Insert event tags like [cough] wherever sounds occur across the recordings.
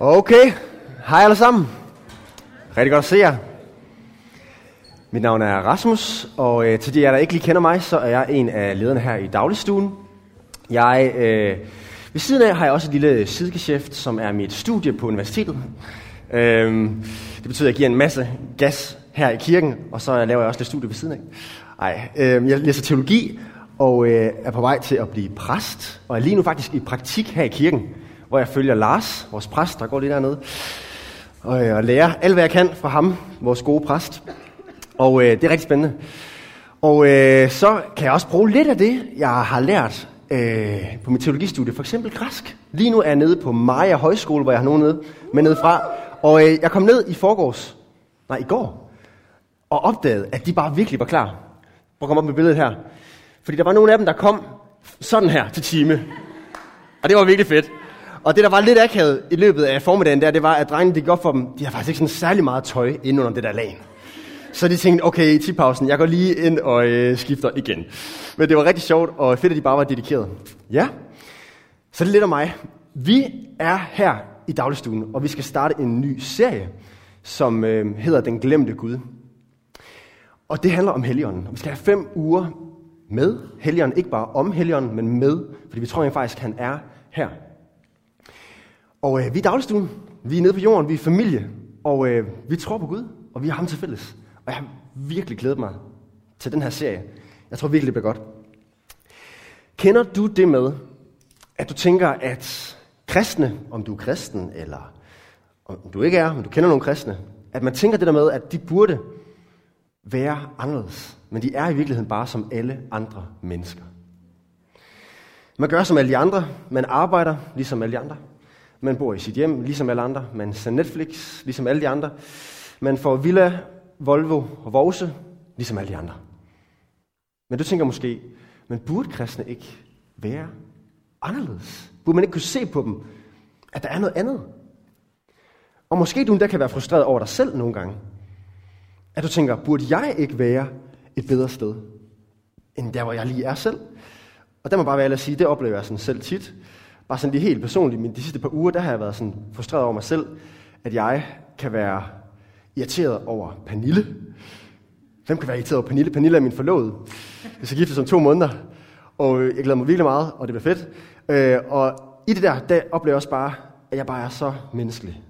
Okay, hej alle sammen. Rigtig godt at se jer. Mit navn er Rasmus, og øh, til de jer, der ikke lige kender mig, så er jeg en af lederne her i dagligstuen. Jeg, øh, ved siden af har jeg også et lille sidegeschæft, som er mit studie på universitetet. Øh, det betyder, at jeg giver en masse gas her i kirken, og så laver jeg også lidt studie ved siden af. Ej, øh, jeg læser teologi, og øh, er på vej til at blive præst, og er lige nu faktisk i praktik her i kirken, hvor jeg følger Lars, vores præst, der går lige dernede, og, jeg og lærer alt, hvad jeg kan fra ham, vores gode præst. Og øh, det er rigtig spændende. Og øh, så kan jeg også bruge lidt af det, jeg har lært øh, på mit teologistudie, for eksempel græsk. Lige nu er jeg nede på Maja Højskole, hvor jeg har nogen nede, med nede fra, og øh, jeg kom ned i forgårs, nej i går, og opdagede, at de bare virkelig var klar. Prøv at komme op med billedet her. Fordi der var nogle af dem, der kom sådan her til time. Og det var virkelig fedt. Og det, der var lidt akavet i løbet af formiddagen, der, det var, at drengene gik op for dem. De har faktisk ikke sådan særlig meget tøj inde under det der lag. Så de tænkte, okay, i tipausen, jeg går lige ind og øh, skifter igen. Men det var rigtig sjovt, og fedt, at de bare var dedikeret. Ja, så det er lidt om mig. Vi er her i dagligstuen, og vi skal starte en ny serie, som øh, hedder Den Glemte Gud. Og det handler om Helligånden. Vi skal have fem uger med Helligånden, ikke bare om Helligånden, men med, fordi vi tror jo faktisk, han er her. Og øh, vi er dagligstuen, vi er nede på jorden, vi er familie, og øh, vi tror på Gud, og vi har ham til fælles. Og jeg har virkelig glædet mig til den her serie. Jeg tror virkelig, det bliver godt. Kender du det med, at du tænker, at kristne, om du er kristen, eller om du ikke er, men du kender nogle kristne, at man tænker det der med, at de burde være anderledes, men de er i virkeligheden bare som alle andre mennesker. Man gør som alle de andre, man arbejder ligesom alle de andre, man bor i sit hjem ligesom alle andre, man ser Netflix ligesom alle de andre, man får villa, Volvo og Vose ligesom alle de andre. Men du tænker måske, men burde kristne ikke være anderledes? Burde man ikke kunne se på dem, at der er noget andet? Og måske du endda kan være frustreret over dig selv nogle gange. At du tænker, burde jeg ikke være et bedre sted, end der, hvor jeg lige er selv? Og der må bare være at sige, det oplever jeg sådan selv tit. Bare sådan lige helt personligt, men de sidste par uger, der har jeg været sådan frustreret over mig selv, at jeg kan være irriteret over Pernille. Hvem kan være irriteret over Pernille? Pernille er min forlovede. Vi skal giftes om to måneder, og øh, jeg glæder mig virkelig meget, og det bliver fedt. Øh, og i det der, der oplever jeg også bare, at jeg bare er så menneskelig.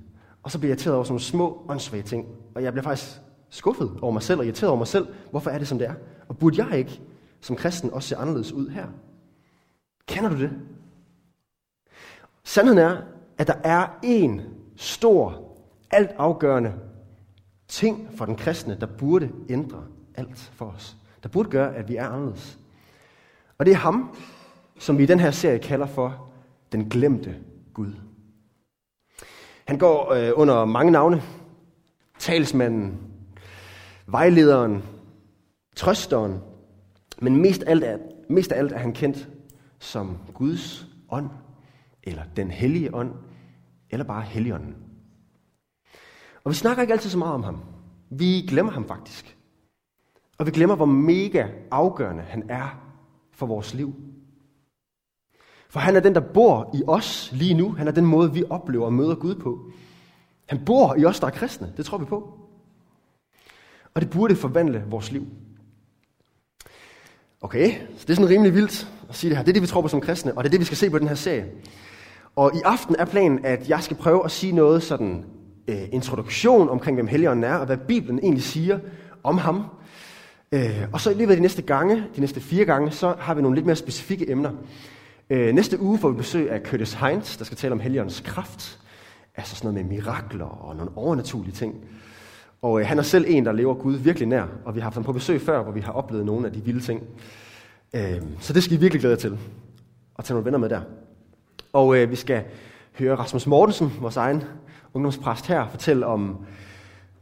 Og så bliver jeg irriteret over sådan nogle små, åndssvage ting. Og jeg bliver faktisk skuffet over mig selv og irriteret over mig selv. Hvorfor er det, som det er? Og burde jeg ikke som kristen også se anderledes ud her? Kender du det? Sandheden er, at der er en stor, altafgørende ting for den kristne, der burde ændre alt for os. Der burde gøre, at vi er anderledes. Og det er ham, som vi i den her serie kalder for den glemte Gud. Han går øh, under mange navne. Talsmanden, vejlederen, trøsteren, men mest, alt er, mest af alt er han kendt som Guds ånd, eller den hellige ånd, eller bare helligånden. Og vi snakker ikke altid så meget om ham. Vi glemmer ham faktisk. Og vi glemmer, hvor mega afgørende han er for vores liv. For han er den, der bor i os lige nu. Han er den måde, vi oplever og møder Gud på. Han bor i os, der er kristne. Det tror vi på. Og det burde forvandle vores liv. Okay, så det er sådan rimelig vildt at sige det her. Det er det, vi tror på som kristne, og det er det, vi skal se på den her serie. Og i aften er planen, at jeg skal prøve at sige noget sådan øh, introduktion omkring, hvem Helligånden er, og hvad Bibelen egentlig siger om ham. Øh, og så i løbet af de næste gange, de næste fire gange, så har vi nogle lidt mere specifikke emner. Øh, næste uge får vi besøg af Curtis Heinz, der skal tale om Helligåndens kraft. Altså sådan noget med mirakler og nogle overnaturlige ting. Og øh, han er selv en, der lever Gud virkelig nær, og vi har haft ham på besøg før, hvor vi har oplevet nogle af de vilde ting. Øh, så det skal I virkelig glæde jer til, og tage nogle venner med der. Og øh, vi skal høre Rasmus Mortensen, vores egen ungdomspræst her, fortælle om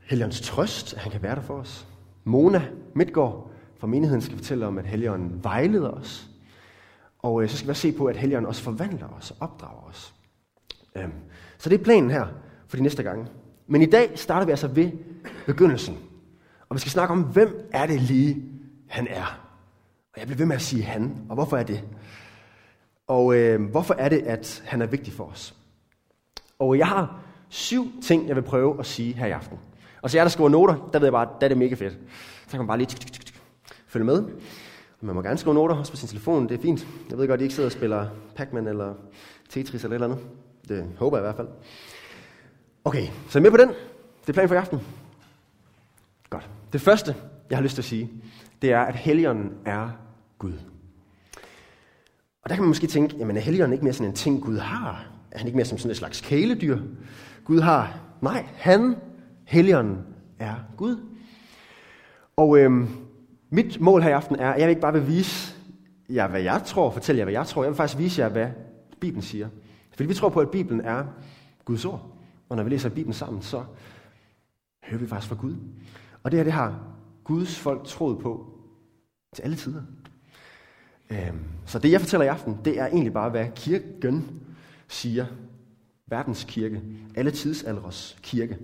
Helligåndens trøst, at han kan være der for os. Mona Midtgaard fra menigheden skal fortælle om, at Helligånden vejleder os. Og øh, så skal vi også se på, at Helligånden også forvandler os og opdrager os. Øhm, så det er planen her for de næste gange. Men i dag starter vi altså ved begyndelsen. Og vi skal snakke om, hvem er det lige, han er. Og jeg bliver ved med at sige han, og hvorfor er det? Og øh, hvorfor er det, at han er vigtig for os? Og jeg har syv ting, jeg vil prøve at sige her i aften. Og så jeg, der skriver noter, der ved jeg bare, der er det mega fedt. Så kan man bare lige tuk, tuk, tuk, tuk, følge med. Man må gerne skrive noter også på sin telefon, det er fint. Jeg ved godt, at I ikke sidder og spiller Pac-Man eller Tetris eller et eller andet. Det håber jeg i hvert fald. Okay, så er I med på den? Det er planen for i aften. Godt. Det første, jeg har lyst til at sige, det er, at Helligånden er Gud. Og der kan man måske tænke, jamen er Helligånden ikke mere sådan en ting, Gud har? Er han ikke mere som sådan et slags kæledyr, Gud har? Nej, han, Helligånden, er Gud. Og øhm, mit mål her i aften er, at jeg vil ikke bare vil vise jer, hvad jeg tror, fortælle jer, hvad jeg tror. Jeg vil faktisk vise jer, hvad Bibelen siger. Fordi vi tror på, at Bibelen er Guds ord. Og når vi læser Bibelen sammen, så hører vi faktisk fra Gud. Og det her, det har Guds folk troet på til alle tider. Øhm, så det, jeg fortæller i aften, det er egentlig bare, hvad kirken siger. Verdens kirke. Alle tidsalders kirke.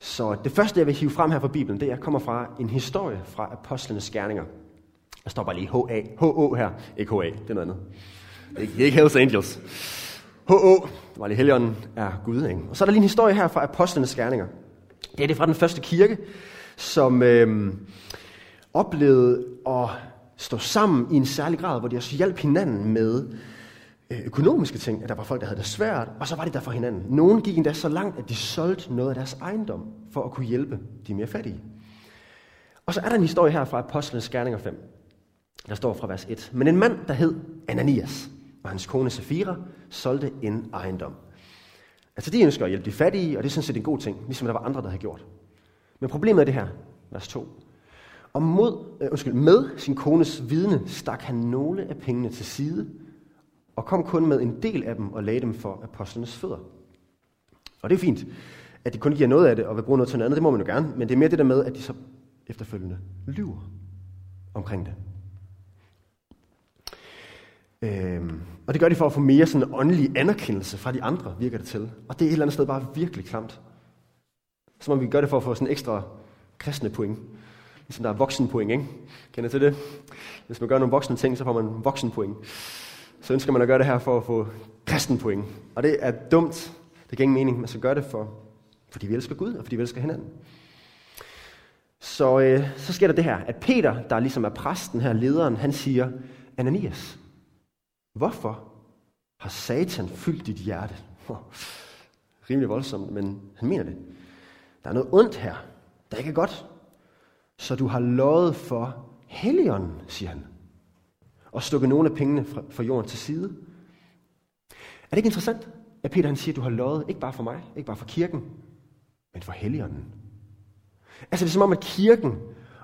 Så det første, jeg vil hive frem her fra Bibelen, det er, kommer fra en historie fra apostlenes gerninger. Der står bare lige H-A. H-O her. Ikke H-A, det er noget andet. Det er ikke, det er ikke Hells Angels. H-O, det var lige Helligånden, er Gud. Ikke? Og så er der lige en historie her fra apostlenes gerninger. Det er det fra den første kirke, som øhm, oplevede at stå sammen i en særlig grad, hvor de også hjalp hinanden med øh, økonomiske ting, at der var folk, der havde det svært, og så var de der for hinanden. Nogle gik endda så langt, at de solgte noget af deres ejendom, for at kunne hjælpe de mere fattige. Og så er der en historie her fra Apostlenes Gerninger 5, der står fra vers 1. Men en mand, der hed Ananias, og hans kone Safira, solgte en ejendom. Altså de ønsker at hjælpe de fattige, og det er sådan set en god ting, ligesom der var andre, der havde gjort. Men problemet er det her, vers 2. Og mod, øh, undskyld, med sin kones vidne stak han nogle af pengene til side, og kom kun med en del af dem og lagde dem for apostlenes fødder. Og det er fint, at de kun giver noget af det og vil bruge noget til noget andet, det må man jo gerne, men det er mere det der med, at de så efterfølgende lyver omkring det. Øhm, og det gør de for at få mere sådan åndelig anerkendelse fra de andre, virker det til. Og det er et eller andet sted bare virkelig klamt. Som om vi gør det for at få sådan ekstra kristne point. Ligesom der er voksenpoint, ikke? Kender til det? Hvis man gør nogle voksne ting, så får man voksenpoint. Så ønsker man at gøre det her for at få kristenpoint. Og det er dumt. Det giver ingen mening. Man skal gøre det for, fordi vi elsker Gud, og fordi vi elsker hinanden. Så, øh, så sker der det her, at Peter, der ligesom er præsten her, lederen, han siger, Ananias, hvorfor har Satan fyldt dit hjerte? Rimelig voldsomt, men han mener det. Der er noget ondt her, der ikke er godt. Så du har lovet for Helligånden, siger han. Og stukket nogle af pengene fra, fra jorden til side. Er det ikke interessant, at Peter han siger, at du har lovet ikke bare for mig, ikke bare for kirken, men for Helligånden. Altså det er som om, at kirken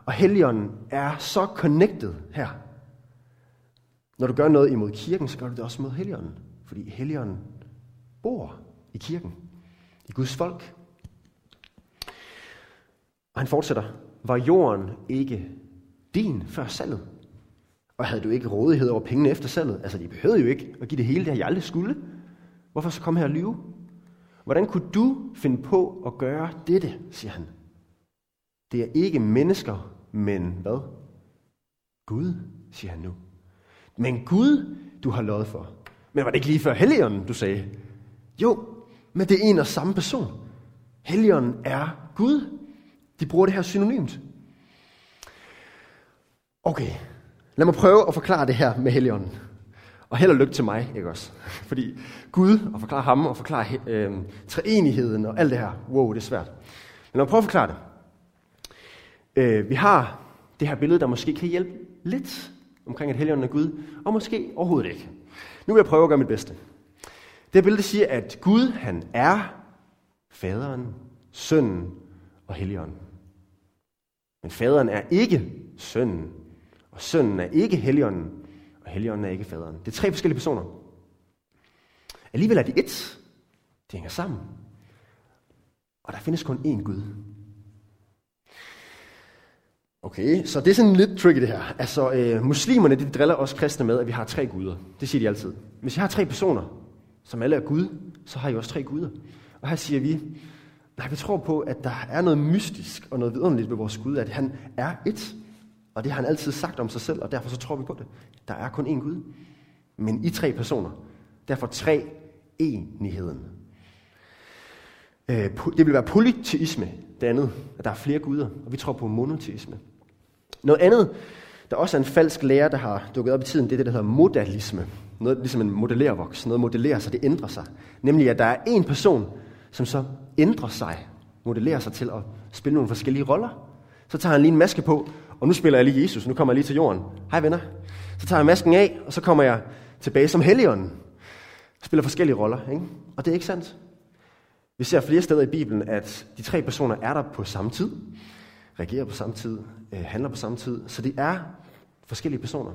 og Helligånden er så connected her. Når du gør noget imod kirken, så gør du det også mod Helligånden. Fordi Helligånden bor i kirken, i Guds folk. Og han fortsætter, var jorden ikke din før salget? Og havde du ikke rådighed over pengene efter salget? Altså, de behøvede jo ikke at give det hele, det har jeg aldrig skulle. Hvorfor så komme her og lyve? Hvordan kunne du finde på at gøre dette, siger han. Det er ikke mennesker, men hvad? Gud, siger han nu. Men Gud, du har lovet for. Men var det ikke lige før Helligånden, du sagde? Jo, men det er en og samme person. Helligånden er Gud. De bruger det her synonymt. Okay, lad mig prøve at forklare det her med Helligånden. Og held og lykke til mig, ikke også? [laughs] Fordi Gud, og forklare ham, og forklare øh, treenigheden og alt det her, wow, det er svært. Men lad mig prøve at forklare det. Øh, vi har det her billede, der måske kan hjælpe lidt omkring, at Helligånden er Gud, og måske overhovedet ikke. Nu vil jeg prøve at gøre mit bedste. Det her billede siger, at Gud, han er faderen, sønnen og Helligånden. Men faderen er ikke sønnen, og sønnen er ikke Helligånden, og Helligånden er ikke faderen. Det er tre forskellige personer. Alligevel er de ét. De hænger sammen. Og der findes kun én Gud. Okay, så det er sådan lidt tricky det her. Altså, øh, muslimerne de driller os kristne med, at vi har tre guder. Det siger de altid. Hvis jeg har tre personer, som alle er Gud, så har I også tre guder. Og her siger vi, nej, vi tror på, at der er noget mystisk og noget vidunderligt ved vores Gud, at han er et. Og det har han altid sagt om sig selv, og derfor så tror vi på det. Der er kun én Gud, men i tre personer. Derfor tre enigheden. Øh, det vil være polyteisme, det andet, at der er flere guder, og vi tror på monoteisme. Noget andet, der også er en falsk lære, der har dukket op i tiden, det er det, der hedder modalisme. Noget ligesom en modellervoks. Noget modellerer sig, det ændrer sig. Nemlig, at der er en person, som så ændrer sig, modellerer sig til at spille nogle forskellige roller. Så tager han lige en maske på, og nu spiller jeg lige Jesus, nu kommer jeg lige til jorden. Hej venner. Så tager jeg masken af, og så kommer jeg tilbage som helligånden. Spiller forskellige roller, ikke? Og det er ikke sandt. Vi ser flere steder i Bibelen, at de tre personer er der på samme tid, reagerer på samme tid, øh, handler på samme tid. Så de er forskellige personer.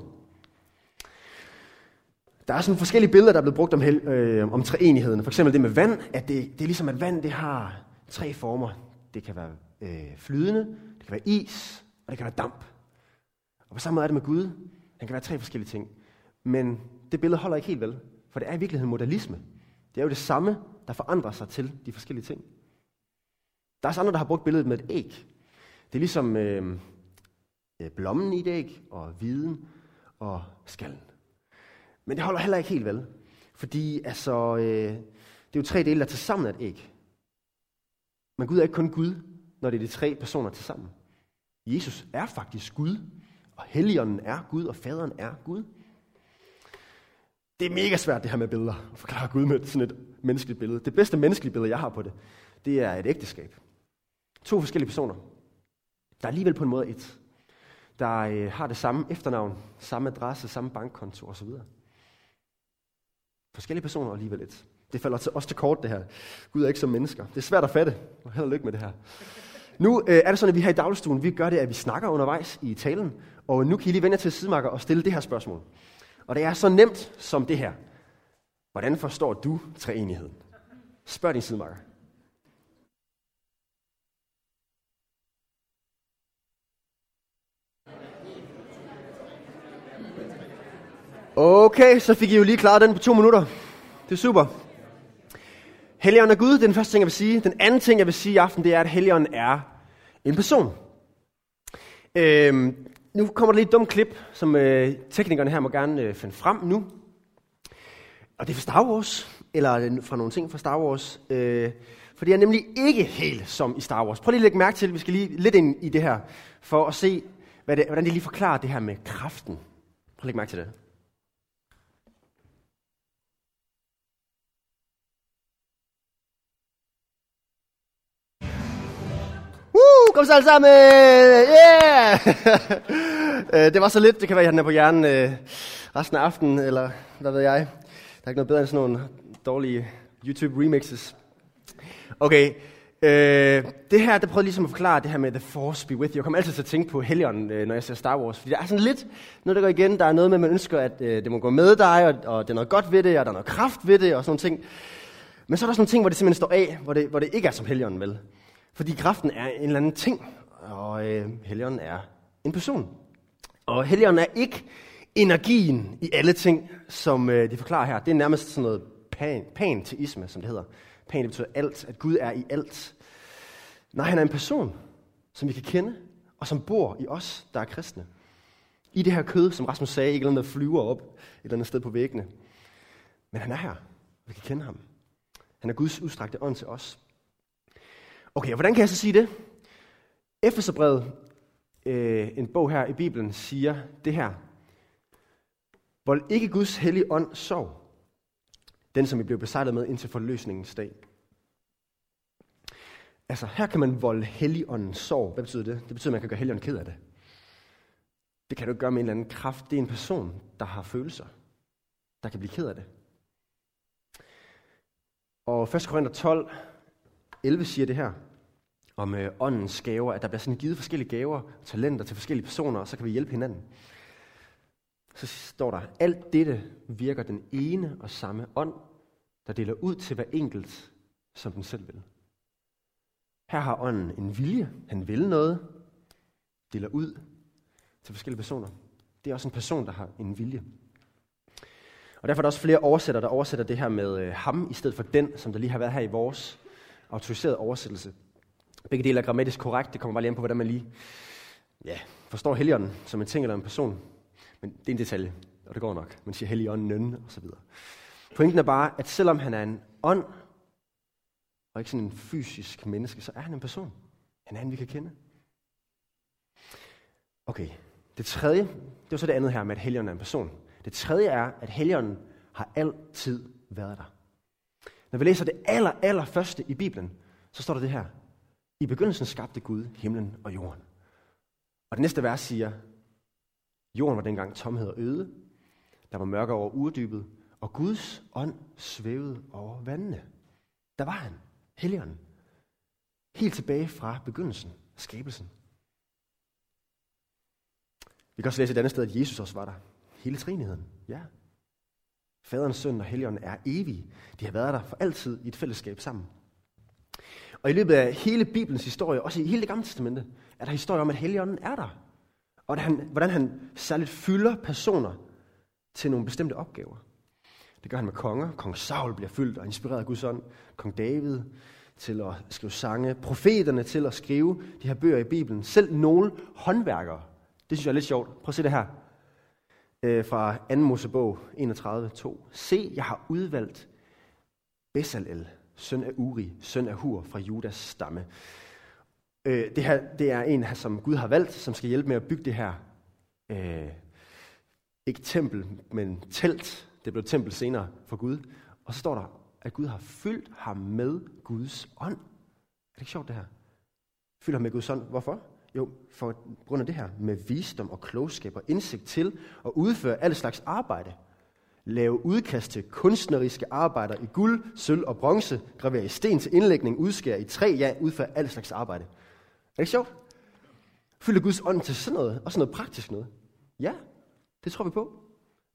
Der er sådan forskellige billeder, der er blevet brugt om, hel, øh, om treenigheden. For eksempel det med vand, at det, det er ligesom, at vand det har tre former. Det kan være øh, flydende, det kan være is, og det kan være damp. Og på samme måde er det med Gud. Han kan være tre forskellige ting. Men det billede holder ikke helt vel, for det er i virkeligheden modalisme. Det er jo det samme, der forandrer sig til de forskellige ting. Der er også andre, der har brugt billedet med et æg. Det er ligesom øh, øh blommen i et æg, og viden og skallen. Men det holder heller ikke helt vel. Fordi altså, øh, det er jo tre dele, der til sammen er et æg. Men Gud er ikke kun Gud, når det er de tre personer til sammen. Jesus er faktisk Gud, og Helligånden er Gud, og Faderen er Gud. Det er mega svært, det her med billeder, at forklare Gud med sådan et menneskeligt billede. Det bedste menneskelige billede, jeg har på det, det er et ægteskab. To forskellige personer, der er alligevel på en måde et. Der øh, har det samme efternavn, samme adresse, samme bankkonto osv. Forskellige personer alligevel lidt. Det falder til, også til kort, det her. Gud er ikke som mennesker. Det er svært at fatte. Og held og lykke med det her. Nu øh, er det sådan, at vi her i dagligstuen, vi gør det, at vi snakker undervejs i talen. Og nu kan I lige vende jer til sidemarker og stille det her spørgsmål. Og det er så nemt som det her. Hvordan forstår du treenigheden? Spørg din sidemarker. Okay, så fik I jo lige klaret den på to minutter. Det er super. Helligånden er Gud, det er den første ting, jeg vil sige. Den anden ting, jeg vil sige i aften, det er, at Helligånden er en person. Øhm, nu kommer der lige et dumt klip, som øh, teknikerne her må gerne øh, finde frem nu. Og det er fra Star Wars, eller øh, fra nogle ting fra Star Wars. Øh, for det er nemlig ikke helt som i Star Wars. Prøv lige at lægge mærke til, vi skal lige lidt ind i det her, for at se, hvad det, hvordan de lige forklarer det her med kraften. Prøv at lægge mærke til det. Uh, kom så alle sammen! Yeah! [laughs] Øh, det var så lidt, det kan være, at jeg er på hjernen øh, resten af aftenen, eller hvad ved jeg. Der er ikke noget bedre end sådan nogle dårlige YouTube remixes. Okay, øh, det her, det prøver ligesom at forklare det her med The Force Be With You. Jeg kommer altid til at tænke på Helion, øh, når jeg ser Star Wars, fordi der er sådan lidt noget, der går igen. Der er noget med, at man ønsker, at øh, det må gå med dig, og, og det er noget godt ved det, og der er noget kraft ved det, og sådan nogle ting. Men så er der sådan nogle ting, hvor det simpelthen står af, hvor det, hvor det ikke er som Helion, vel? Fordi kraften er en eller anden ting, og øh, Helion er en person. Og helligånden er ikke energien i alle ting, som øh, de forklarer her. Det er nærmest sådan noget pan, panteisme, som det hedder. Pan det betyder alt, at Gud er i alt. Nej, han er en person, som vi kan kende, og som bor i os, der er kristne. I det her kød, som Rasmus sagde, ikke noget, der flyver op et eller andet sted på væggene. Men han er her. Vi kan kende ham. Han er Guds udstrakte ånd til os. Okay, og hvordan kan jeg så sige det? Efeserbrevet, øh, en bog her i Bibelen, siger det her. Vold ikke Guds hellige ånd sov. Den, som vi blev besejlet med indtil forløsningens dag. Altså, her kan man volde helligånden sorg. Hvad betyder det? Det betyder, at man kan gøre helligånden ked af det. Det kan du ikke gøre med en eller anden kraft. Det er en person, der har følelser, der kan blive ked af det. Og 1. Korinther 12, 11 siger det her om øh, åndens gaver, at der bliver sådan givet forskellige gaver, talenter til forskellige personer, og så kan vi hjælpe hinanden. Så står der, alt dette virker den ene og samme ånd, der deler ud til hver enkelt, som den selv vil. Her har ånden en vilje, han vil noget, deler ud til forskellige personer. Det er også en person, der har en vilje. Og derfor er der også flere oversætter, der oversætter det her med øh, ham, i stedet for den, som der lige har været her i vores autoriserede oversættelse. Begge dele er grammatisk korrekt. Det kommer bare lige an på, hvordan man lige ja, forstår helligånden som en ting eller en person. Men det er en detalje, og det går nok. Man siger helligånden, og så videre. Pointen er bare, at selvom han er en ånd, og ikke sådan en fysisk menneske, så er han en person. En anden, vi kan kende. Okay, det tredje, det var så det andet her med, at Helligånden er en person. Det tredje er, at Helligånden har altid været der. Når vi læser det aller, aller første i Bibelen, så står der det her. I begyndelsen skabte Gud himlen og jorden. Og det næste vers siger, jorden var dengang tomhed og øde, der var mørke over urdybet, og Guds ånd svævede over vandene. Der var han, Helligånden. Helt tilbage fra begyndelsen skabelsen. Vi kan også læse et andet sted, at Jesus også var der. Hele trinigheden, ja. Faderen, Søn og Helligånden er evige. De har været der for altid i et fællesskab sammen. Og i løbet af hele Bibelens historie, også i hele det gamle testamente, er der historie om, at Helligånden er der. Og at han, hvordan han særligt fylder personer til nogle bestemte opgaver. Det gør han med konger. Kong Saul bliver fyldt og inspireret af Guds ånd. Kong David til at skrive sange. Profeterne til at skrive de her bøger i Bibelen. Selv nogle håndværkere. Det synes jeg er lidt sjovt. Prøv at se det her. Øh, fra 2. Mosebog 31.2. Se, jeg har udvalgt Bezalel, søn af Uri, søn af Hur fra Judas stamme. Øh, det, her, det er en, som Gud har valgt, som skal hjælpe med at bygge det her, øh, ikke tempel, men telt. Det blev tempel senere for Gud. Og så står der, at Gud har fyldt ham med Guds ånd. Er det ikke sjovt det her? Fylder ham med Guds ånd. Hvorfor? Jo, for grund af det her, med visdom og klogskab og indsigt til at udføre alle slags arbejde. Lave udkast til kunstneriske arbejder i guld, sølv og bronze, gravere i sten til indlægning, udskære i træ, ja, udføre alt slags arbejde. Er det ikke sjovt? Fylder Guds ånd til sådan noget, også noget praktisk noget. Ja, det tror vi på.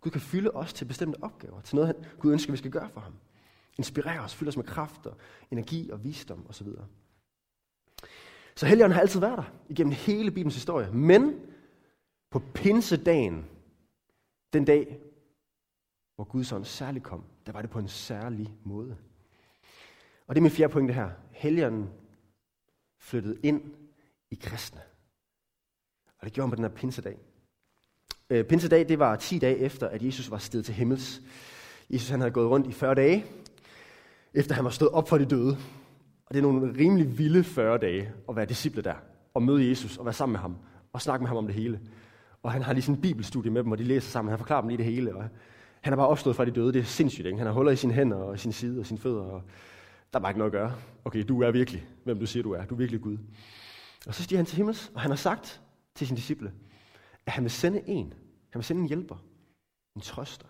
Gud kan fylde os til bestemte opgaver, til noget, han, Gud ønsker, vi skal gøre for ham. Inspirere os, fylde os med kraft og energi og visdom osv. Så Helligånden har altid været der igennem hele Bibelens historie. Men på pinsedagen, den dag, hvor Guds ånd særligt kom, der var det på en særlig måde. Og det er min fjerde pointe her. Helligånden flyttede ind i kristne. Og det gjorde han på den her pinsedag. Øh, pinsedag, det var 10 dage efter, at Jesus var steget til himmels. Jesus han havde gået rundt i 40 dage, efter han var stået op for de døde. Og det er nogle rimelig vilde 40 dage at være disciple der, og møde Jesus, og være sammen med ham, og snakke med ham om det hele. Og han har lige sådan en bibelstudie med dem, og de læser sammen. Han forklarer dem lige det hele. Og han er bare opstået fra de døde. Det er sindssygt. Ikke? Han har huller i sine hænder, og sin side, og sine fødder. Og der er bare ikke noget at gøre. Okay, du er virkelig, hvem du siger, du er. Du er virkelig Gud. Og så stiger han til himmels, og han har sagt til sine disciple, at han vil sende en. Han vil sende en hjælper, en trøster,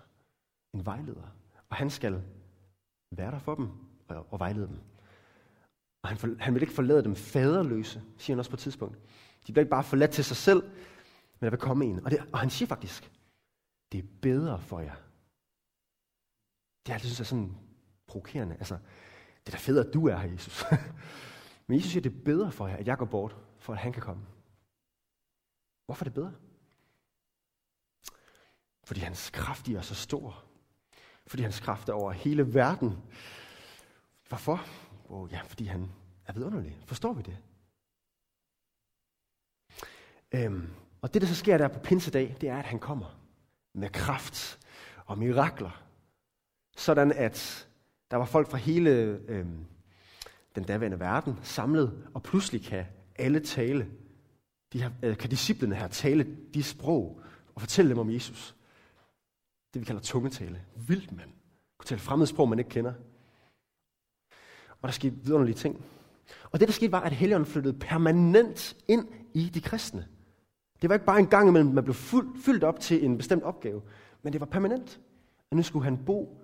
en vejleder. Og han skal være der for dem og, og vejlede dem. Og han, for, han vil ikke forlade dem faderløse, siger han også på et tidspunkt. De bliver ikke bare forladt til sig selv, men der vil komme en. Og, det, og han siger faktisk, det er bedre for jer. Det er altid synes jeg sådan provokerende. Altså, det er da fedt, at du er her, Jesus. [laughs] men Jesus siger, det er bedre for jer, at jeg går bort, for at han kan komme. Hvorfor er det bedre? Fordi hans kraft er så stor. Fordi hans kraft er over hele verden. Hvorfor? Oh, ja, fordi han er vidunderlig. Forstår vi det? Øhm, og det, der så sker der på pinsedag, det er, at han kommer med kraft og mirakler. Sådan at der var folk fra hele øh, den daværende verden samlet, og pludselig kan alle tale. De her, øh, kan disciplene her tale de sprog og fortælle dem om Jesus. Det vi kalder tungetale. Vildt mand. Kunne tale fremmede sprog, man ikke kender. Og der skete vidunderlige ting. Og det, der skete, var, at Helligånden flyttede permanent ind i de kristne. Det var ikke bare en gang imellem, man blev fuld, fyldt op til en bestemt opgave, men det var permanent. Og nu skulle han bo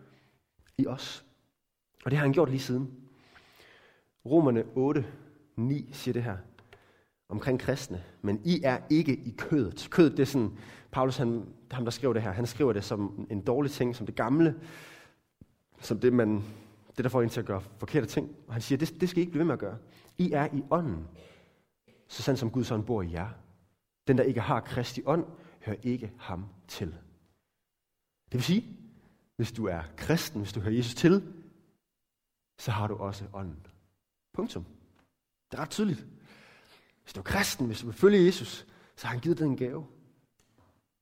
i os. Og det har han gjort lige siden. Romerne 8, 9 siger det her omkring kristne. Men I er ikke i kødet. Kødet, det er sådan, Paulus, han, ham der skriver det her, han skriver det som en dårlig ting, som det gamle, som det, man det, der får en til at gøre forkerte ting. Og han siger, det, det skal I ikke blive ved med at gøre. I er i ånden, så sandt som Guds ånd bor i jer. Den, der ikke har Kristi ånd, hører ikke ham til. Det vil sige, hvis du er kristen, hvis du hører Jesus til, så har du også ånden. Punktum. Det er ret tydeligt. Hvis du er kristen, hvis du vil følge Jesus, så har han givet dig en gave,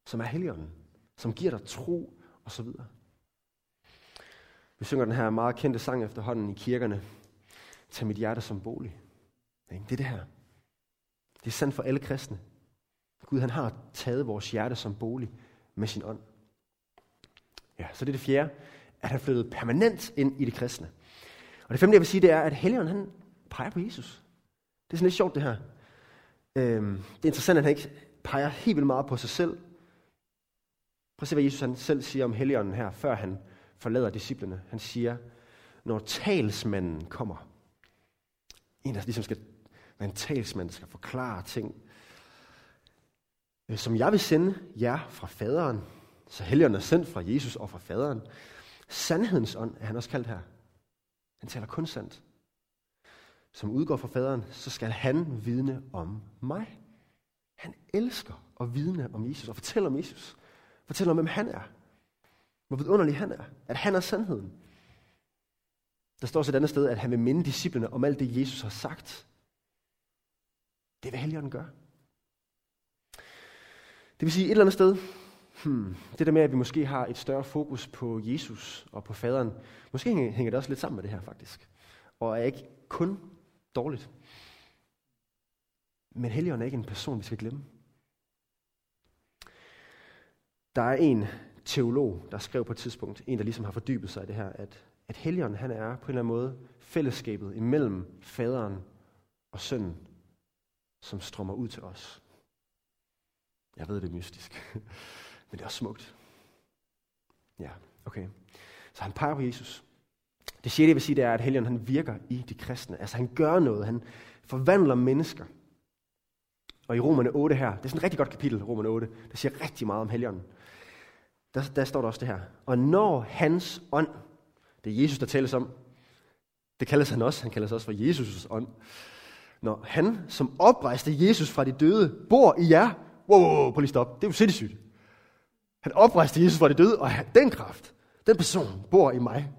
som er helligånden, som giver dig tro og så videre. Vi synger den her meget kendte sang efterhånden i kirkerne. Tag mit hjerte som bolig. Det er det her. Det er sandt for alle kristne. Gud han har taget vores hjerte som bolig med sin ånd. Ja, så det er det fjerde, at han flyttet permanent ind i det kristne. Og det femte, jeg vil sige, det er, at Helligånden han peger på Jesus. Det er sådan lidt sjovt, det her. Øhm, det er interessant, at han ikke peger helt vildt meget på sig selv. Prøv at se, hvad Jesus han selv siger om Helligånden her, før han forlader disciplene. Han siger, når talsmanden kommer, en, der ligesom skal være en talsmand, skal forklare ting, øh, som jeg vil sende jer fra faderen, så Helligånden er sendt fra Jesus og fra faderen. Sandhedens ånd er han også kaldt her. Han taler kun sandt. Som udgår fra faderen, så skal han vidne om mig. Han elsker at vidne om Jesus og fortælle om Jesus. Fortælle om, hvem han er. Hvor vidunderlig han er. At han er sandheden. Der står også et andet sted, at han vil minde disciplene om alt det, Jesus har sagt. Det vil Helligånden gøre. Det vil sige et eller andet sted, hmm, det der med, at vi måske har et større fokus på Jesus og på faderen, måske hænger det også lidt sammen med det her faktisk. Og er ikke kun dårligt. Men Helligånden er ikke en person, vi skal glemme. Der er en teolog, der skrev på et tidspunkt, en der ligesom har fordybet sig i det her, at, at Helligånden han er på en eller anden måde fællesskabet imellem faderen og sønnen, som strømmer ud til os. Jeg ved, det er mystisk, [laughs] men det er også smukt. Ja, okay. Så han peger på Jesus. Det sjette, jeg vil sige, det er, at Helligånden han virker i de kristne. Altså han gør noget, han forvandler mennesker. Og i Romerne 8 her, det er sådan et rigtig godt kapitel, Romerne 8, der siger rigtig meget om Helligånden. Der, der står der også det her. Og når hans ånd, det er Jesus, der tales om, det kaldes han også, han kaldes også for Jesus' ånd. Når han, som oprejste Jesus fra de døde, bor i jer, wow, wow, wow, prøv lige stop, det er jo sindssygt. Han oprejste Jesus fra de døde, og den kraft, den person bor i mig.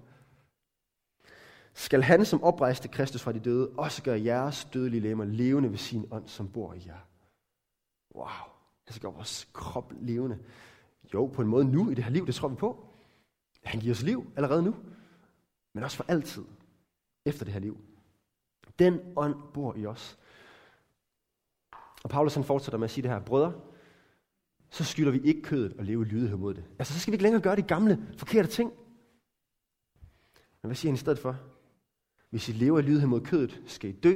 Skal han, som oprejste Kristus fra de døde, også gøre jeres dødelige lemmer levende ved sin ånd, som bor i jer. Wow, han skal gøre vores krop levende. Jo, på en måde nu i det her liv, det tror vi på. Han giver os liv allerede nu, men også for altid efter det her liv. Den ånd bor i os. Og Paulus han fortsætter med at sige det her, brødre, så skylder vi ikke kødet og leve i lydighed mod det. Altså, så skal vi ikke længere gøre de gamle, forkerte ting. Men hvad siger han i stedet for? Hvis I lever i lydighed mod kødet, skal I dø.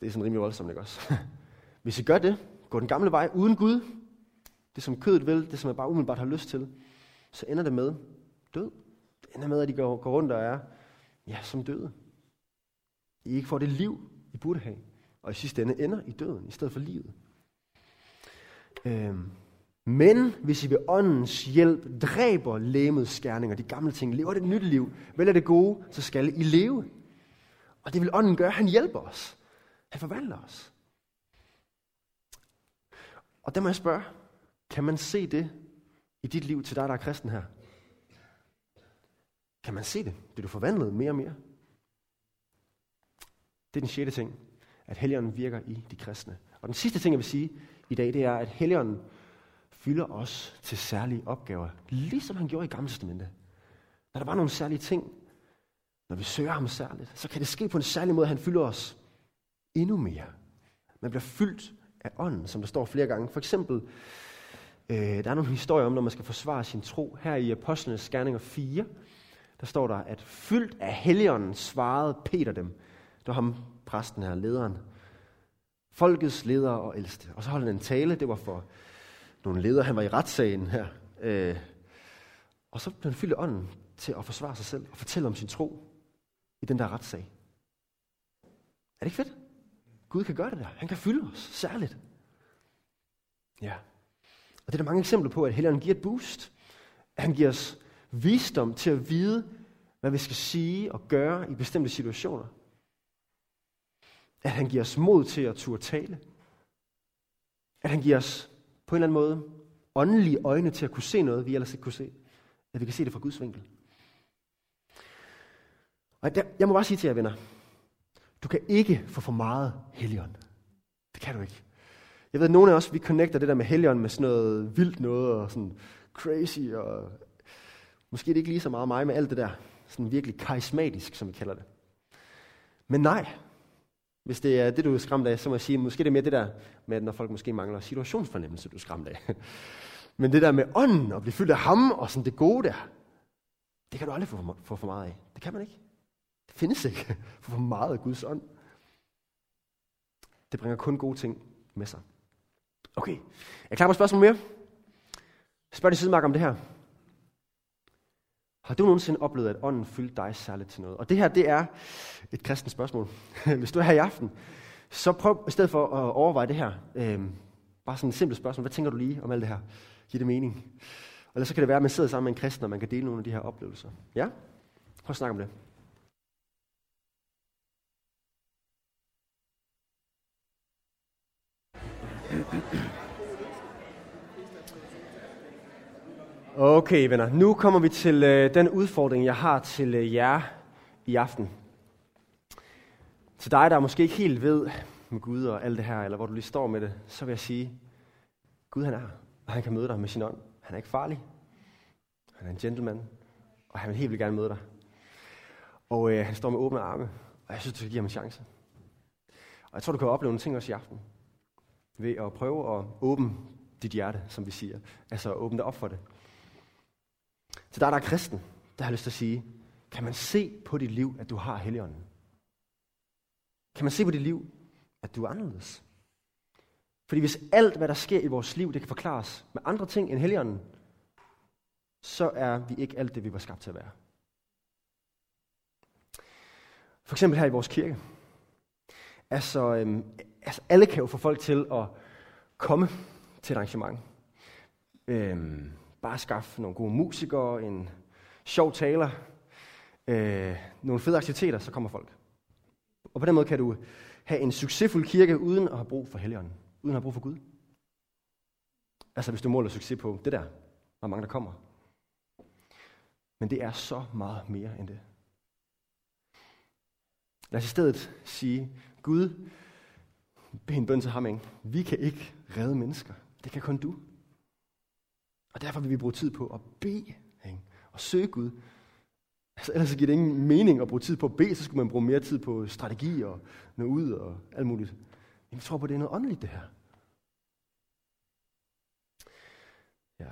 Det er sådan rimelig voldsomt, ikke også? [laughs] Hvis I gør det, går den gamle vej uden Gud, det som kødet vil, det som jeg bare umiddelbart har lyst til, så ender det med død. Det ender med, at de går, går rundt og er, ja, som døde. I ikke får det liv, I burde have. Og i sidste ende ender i døden, i stedet for livet. Øhm. Men hvis I ved åndens hjælp dræber lemets skærninger, de gamle ting, lever det nyt liv, vælger det gode, så skal I leve. Og det vil ånden gøre. Han hjælper os. Han forvandler os. Og der må jeg spørge, kan man se det i dit liv til dig, der er kristen her? Kan man se det? Bliver du forvandlet mere og mere? Det er den sjette ting, at Helligånden virker i de kristne. Og den sidste ting, jeg vil sige i dag, det er, at Helligånden fylder os til særlige opgaver, ligesom han gjorde i Gamle Testamentet. Når der var nogle særlige ting, når vi søger ham særligt, så kan det ske på en særlig måde, at han fylder os endnu mere. Man bliver fyldt af ånden, som der står flere gange. For eksempel, øh, der er nogle historier om, når man skal forsvare sin tro. Her i Apostlenes Gerninger 4, der står der, at fyldt af helligånden svarede Peter dem. Det var ham, præsten her, lederen. Folkets ledere og ældste. Og så holdt han en tale, det var for nogle ledere. Han var i retssagen her. Øh, og så blev han fyldt af ånden til at forsvare sig selv og fortælle om sin tro i den der retssag. Er det ikke fedt? Gud kan gøre det der. Han kan fylde os, særligt. Ja. Og det er der mange eksempler på, at Helligånden giver et boost. Han giver os visdom til at vide, hvad vi skal sige og gøre i bestemte situationer. At han giver os mod til at turde tale. At han giver os på en eller anden måde åndelige øjne til at kunne se noget, vi ellers ikke kunne se. At vi kan se det fra Guds vinkel. Og der, jeg må bare sige til jer venner, du kan ikke få for meget helligånd. Det kan du ikke. Jeg ved, at nogle af os, vi connecter det der med helligånd med sådan noget vildt noget, og sådan crazy, og måske er det ikke lige så meget mig med alt det der, sådan virkelig karismatisk, som vi kalder det. Men nej, hvis det er det, du er skræmt af, så må jeg sige, måske det er mere det der med, at når folk måske mangler situationsfornemmelse, du er skræmt af. [laughs] Men det der med ånden og blive fyldt af ham og sådan det gode der, det kan du aldrig få, få for meget af. Det kan man ikke. Det findes ikke for, [laughs] for meget af Guds ånd. Det bringer kun gode ting med sig. Okay, er I klar på spørgsmål mere? Spørg din sidemark om det her. Har du nogensinde oplevet, at ånden fyldte dig særligt til noget? Og det her, det er et kristent spørgsmål. [laughs] Hvis du er her i aften, så prøv i stedet for at overveje det her. Øh, bare sådan et simpelt spørgsmål. Hvad tænker du lige om alt det her? Giver det mening? Eller så kan det være, at man sidder sammen med en kristen, og man kan dele nogle af de her oplevelser. Ja? Prøv at snakke om det. [clears throat] Okay, venner. Nu kommer vi til øh, den udfordring, jeg har til øh, jer i aften. Til dig, der måske ikke helt ved med Gud og alt det her, eller hvor du lige står med det, så vil jeg sige, Gud han er og han kan møde dig med sin ånd. Han er ikke farlig. Han er en gentleman, og han vil helt vildt gerne møde dig. Og øh, han står med åbne arme, og jeg synes, du skal give ham en chance. Og jeg tror, du kan opleve nogle ting også i aften, ved at prøve at åbne dit hjerte, som vi siger. Altså åbne det op for det. Til dig, der er kristen, der har lyst til at sige, kan man se på dit liv, at du har Helligånden? Kan man se på dit liv, at du er anderledes? Fordi hvis alt, hvad der sker i vores liv, det kan forklares med andre ting end Helligånden, så er vi ikke alt det, vi var skabt til at være. For eksempel her i vores kirke. Altså, øhm, altså alle kan jo få folk til at komme til et arrangement. Øhm, bare skaffe nogle gode musikere, en sjov taler, øh, nogle fede aktiviteter, så kommer folk. Og på den måde kan du have en succesfuld kirke uden at have brug for Helligånden, uden at have brug for Gud. Altså hvis du måler succes på det der, hvor mange der kommer. Men det er så meget mere end det. Lad os i stedet sige, Gud, bed en bøn til ham, ikke? Vi kan ikke redde mennesker. Det kan kun du. Og derfor vil vi bruge tid på at bede ikke? og søge Gud. Altså, ellers så giver det ingen mening at bruge tid på at bede, så skulle man bruge mere tid på strategi og nå ud og alt muligt. Men jeg tror på, at det er noget åndeligt, det her. Ja.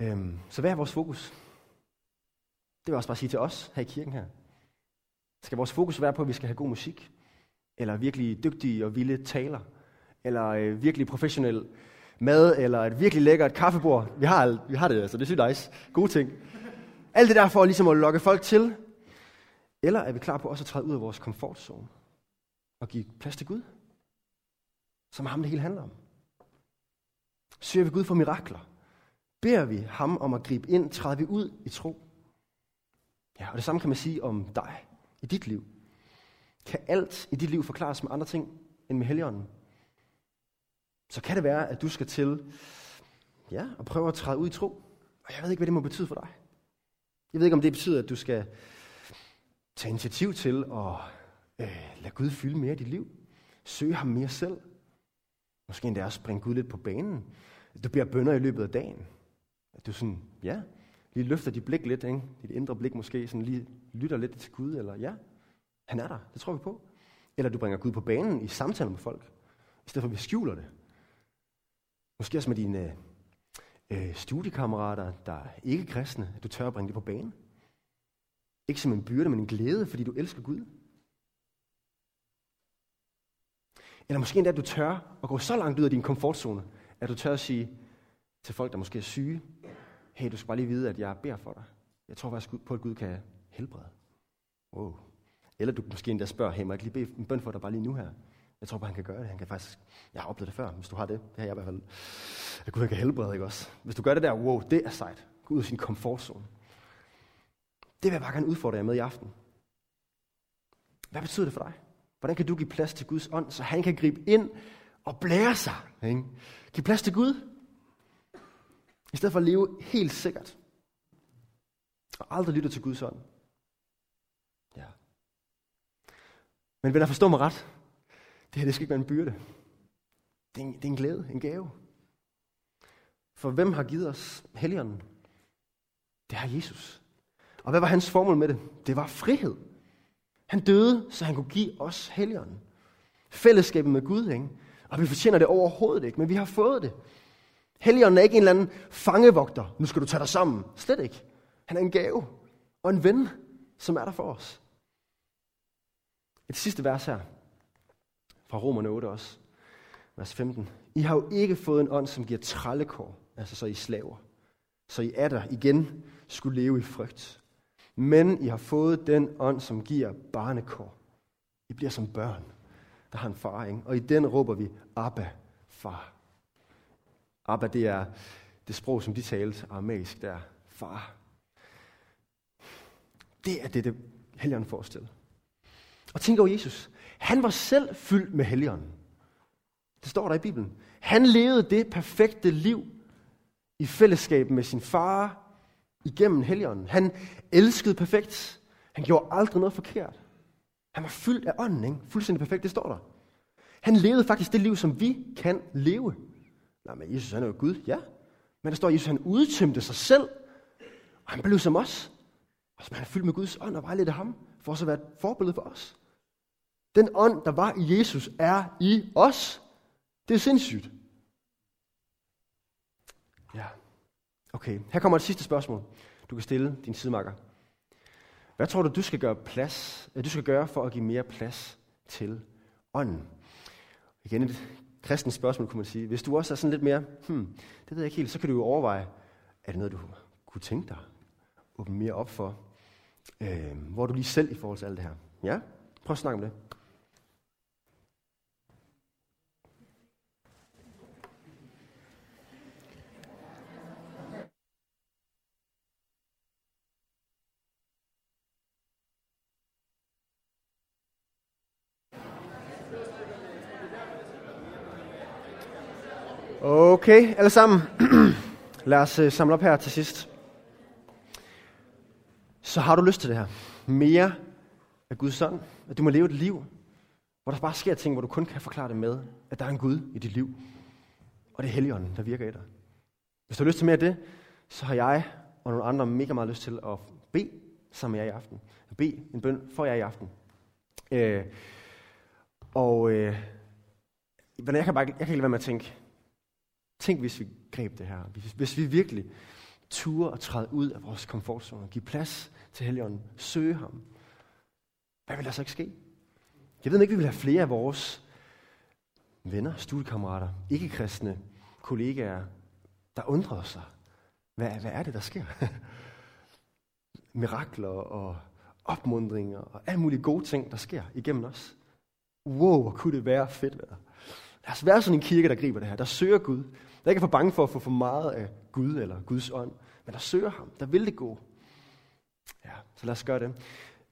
Øhm, så hvad er vores fokus? Det vil jeg også bare sige til os her i kirken her. Skal vores fokus være på, at vi skal have god musik? Eller virkelig dygtige og vilde taler? Eller øh, virkelig professionel mad, eller et virkelig lækkert kaffebord? Vi har, vi har det, altså. Det er nice. Gode ting. Alt det der for ligesom at lokke folk til. Eller er vi klar på også at træde ud af vores komfortzone? Og give plads til Gud? Som ham det hele handler om. Søger vi Gud for mirakler? Beder vi ham om at gribe ind? Træder vi ud i tro? Ja, og det samme kan man sige om dig i dit liv. Kan alt i dit liv forklares med andre ting end med Helligånden? Så kan det være, at du skal til ja, at prøve at træde ud i tro. Og jeg ved ikke, hvad det må betyde for dig. Jeg ved ikke, om det betyder, at du skal tage initiativ til at øh, lade Gud fylde mere i dit liv. Søge ham mere selv. Måske endda også bringe Gud lidt på banen. Du bliver bønder i løbet af dagen. At du sådan, ja, lige løfter dit blik lidt, ikke? dit indre blik måske, sådan lige lytter lidt til Gud, eller ja, han er der, det tror vi på. Eller du bringer Gud på banen i samtaler med folk, i stedet for at vi skjuler det. Måske også med dine øh, studiekammerater, der er ikke kristne, at du tør at bringe det på banen. Ikke som en byrde, men en glæde, fordi du elsker Gud. Eller måske endda, at du tør at gå så langt ud af din komfortzone, at du tør at sige til folk, der måske er syge, hey, du skal bare lige vide, at jeg beder for dig. Jeg tror faktisk på, at Gud kan helbrede. Wow. Eller du måske endda spørger, hey, må jeg ikke lige bede en bøn for dig bare lige nu her? Jeg tror bare, han kan gøre det. Han kan faktisk... Jeg har oplevet det før, hvis du har det. Det har jeg i hvert fald. At Gud kan helbrede, ikke også? Hvis du gør det der, wow, det er sejt. Gå ud af sin komfortzone. Det vil jeg bare gerne udfordre jer med i aften. Hvad betyder det for dig? Hvordan kan du give plads til Guds ånd, så han kan gribe ind og blære sig? Ikke? Giv plads til Gud. I stedet for at leve helt sikkert. Og aldrig lytte til Guds ånd. Ja. Men vil der forstå mig ret? Det her det skal ikke være en byrde. Det er en, det er en glæde, en gave. For hvem har givet os Helligånden? Det har Jesus. Og hvad var hans formål med det? Det var frihed. Han døde, så han kunne give os helligånden. Fællesskabet med Gud, ikke? Og vi fortjener det overhovedet ikke, men vi har fået det. Helligånden er ikke en eller anden fangevogter. Nu skal du tage dig sammen. Slet ikke. Han er en gave og en ven, som er der for os. Et sidste vers her, fra Romerne 8 også, vers 15. I har jo ikke fået en ånd, som giver trallekår, altså så I slaver, så I er der igen skulle leve i frygt. Men I har fået den ånd, som giver barnekår. I bliver som børn, der har en far, ikke? og i den råber vi, Abba, far. Abba, det er det sprog, som de talte aramæisk, der far. Det er det, det Helligånden forestiller. Og tænk over Jesus. Han var selv fyldt med Helligånden. Det står der i Bibelen. Han levede det perfekte liv i fællesskab med sin far igennem Helligånden. Han elskede perfekt. Han gjorde aldrig noget forkert. Han var fyldt af ånden, ikke? Fuldstændig perfekt, det står der. Han levede faktisk det liv, som vi kan leve. Nej, men Jesus han er jo Gud, ja. Men der står, at Jesus han udtømte sig selv, og han blev som os. Og så han er fyldt med Guds ånd og vejledte ham, for også at være et forbillede for os. Den ånd, der var i Jesus, er i os. Det er sindssygt. Ja. Okay, her kommer et sidste spørgsmål, du kan stille din sidemarker. Hvad tror du, du skal gøre plads, du skal gøre for at give mere plads til ånden? Igen et kristens spørgsmål, kunne man sige. Hvis du også er sådan lidt mere, hmm, det ved jeg ikke helt, så kan du jo overveje, er det noget, du kunne tænke dig åbne mere op for? Øh, hvor er du lige selv i forhold til alt det her? Ja? Prøv at snakke om det. Okay, alle sammen. [clears throat] Lad os uh, samle op her til sidst. Så har du lyst til det her. Mere af Guds ånd. At du må leve et liv, hvor der bare sker ting, hvor du kun kan forklare det med, at der er en Gud i dit liv. Og det er Helligånden, der virker i dig. Hvis du har lyst til mere af det, så har jeg og nogle andre mega meget lyst til at bede sammen med jer i aften. At Bede en bøn for jer i aften. Øh, og øh, jeg kan, bare, jeg kan ikke lade være med at tænke, Tænk, hvis vi greb det her. Hvis, hvis vi virkelig turde at træde ud af vores komfortzone, give plads til Helligånden, søge ham. Hvad vil der så ikke ske? Jeg ved ikke, vi vil have flere af vores venner, studiekammerater, ikke-kristne kollegaer, der undrer sig. Hvad, hvad er det, der sker? [laughs] Mirakler og opmundringer og alle mulige gode ting, der sker igennem os. Wow, hvor kunne det være fedt være. Lad os være sådan en kirke, der griber det her, der søger Gud, der ikke er for bange for at få for meget af Gud eller Guds ånd, men der søger ham, der vil det gå. Ja, så lad os gøre det.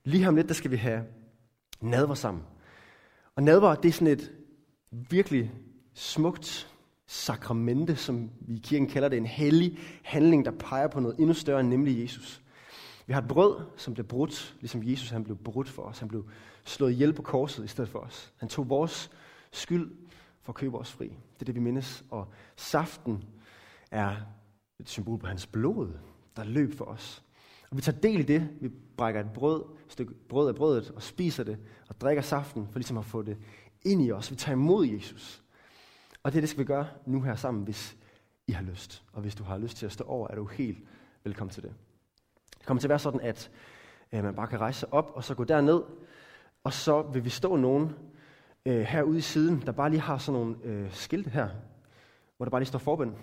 Lige om lidt, der skal vi have nadver sammen. Og nadver, det er sådan et virkelig smukt sakramente, som vi i kirken kalder det, en hellig handling, der peger på noget endnu større, nemlig Jesus. Vi har et brød, som bliver brudt, ligesom Jesus han blev brudt for os. Han blev slået ihjel på korset i stedet for os. Han tog vores skyld for at købe os fri. Det er det, vi mindes. Og saften er et symbol på hans blod, der løb for os. Og vi tager del i det. Vi brækker et brød, et stykke brød af brødet og spiser det og drikker saften for ligesom at få det ind i os. Vi tager imod Jesus. Og det, det skal vi gøre nu her sammen, hvis I har lyst. Og hvis du har lyst til at stå over, er du helt velkommen til det. Det kommer til at være sådan, at øh, man bare kan rejse sig op og så gå derned. Og så vil vi stå nogen, øh, herude i siden, der bare lige har sådan nogle øh, skilte her, hvor der bare lige står forbøn.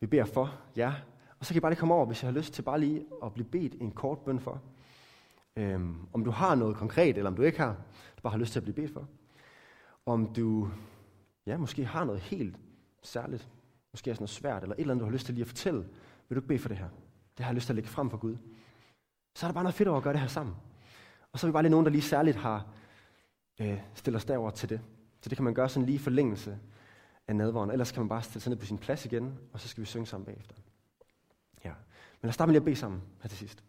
Vi beder for jer. Og så kan I bare lige komme over, hvis jeg har lyst til bare lige at blive bedt en kort bøn for. Øhm, om du har noget konkret, eller om du ikke har, du bare har lyst til at blive bedt for. Om du ja, måske har noget helt særligt, måske er sådan noget svært, eller et eller andet, du har lyst til lige at fortælle, vil du ikke bede for det her? Det har jeg lyst til at lægge frem for Gud. Så er der bare noget fedt over at gøre det her sammen. Og så er vi bare lige nogen, der lige særligt har øh, stiller os derover til det. Så det kan man gøre sådan lige i forlængelse af nadvåren. Ellers kan man bare stille sig ned på sin plads igen, og så skal vi synge sammen bagefter. Ja. Men lad os starte med lige at bede sammen her til sidst.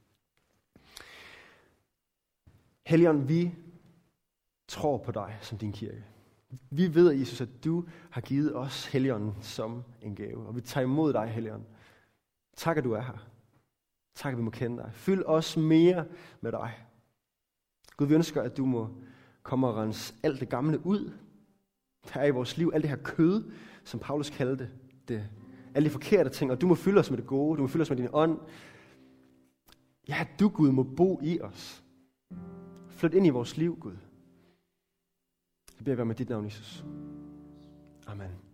Helion, vi tror på dig som din kirke. Vi ved, Jesus, at du har givet os Helligånden som en gave, og vi tager imod dig, Helligånden. Tak, at du er her. Tak, at vi må kende dig. Fyld os mere med dig. Gud, vi ønsker, at du må komme og rense alt det gamle ud, der er i vores liv, alt det her kød, som Paulus kaldte det. Alle de forkerte ting, og du må fylde os med det gode, du må fylde os med din ånd. Ja, du Gud må bo i os. Flyt ind i vores liv, Gud. Det beder jeg med dit navn, Jesus. Amen.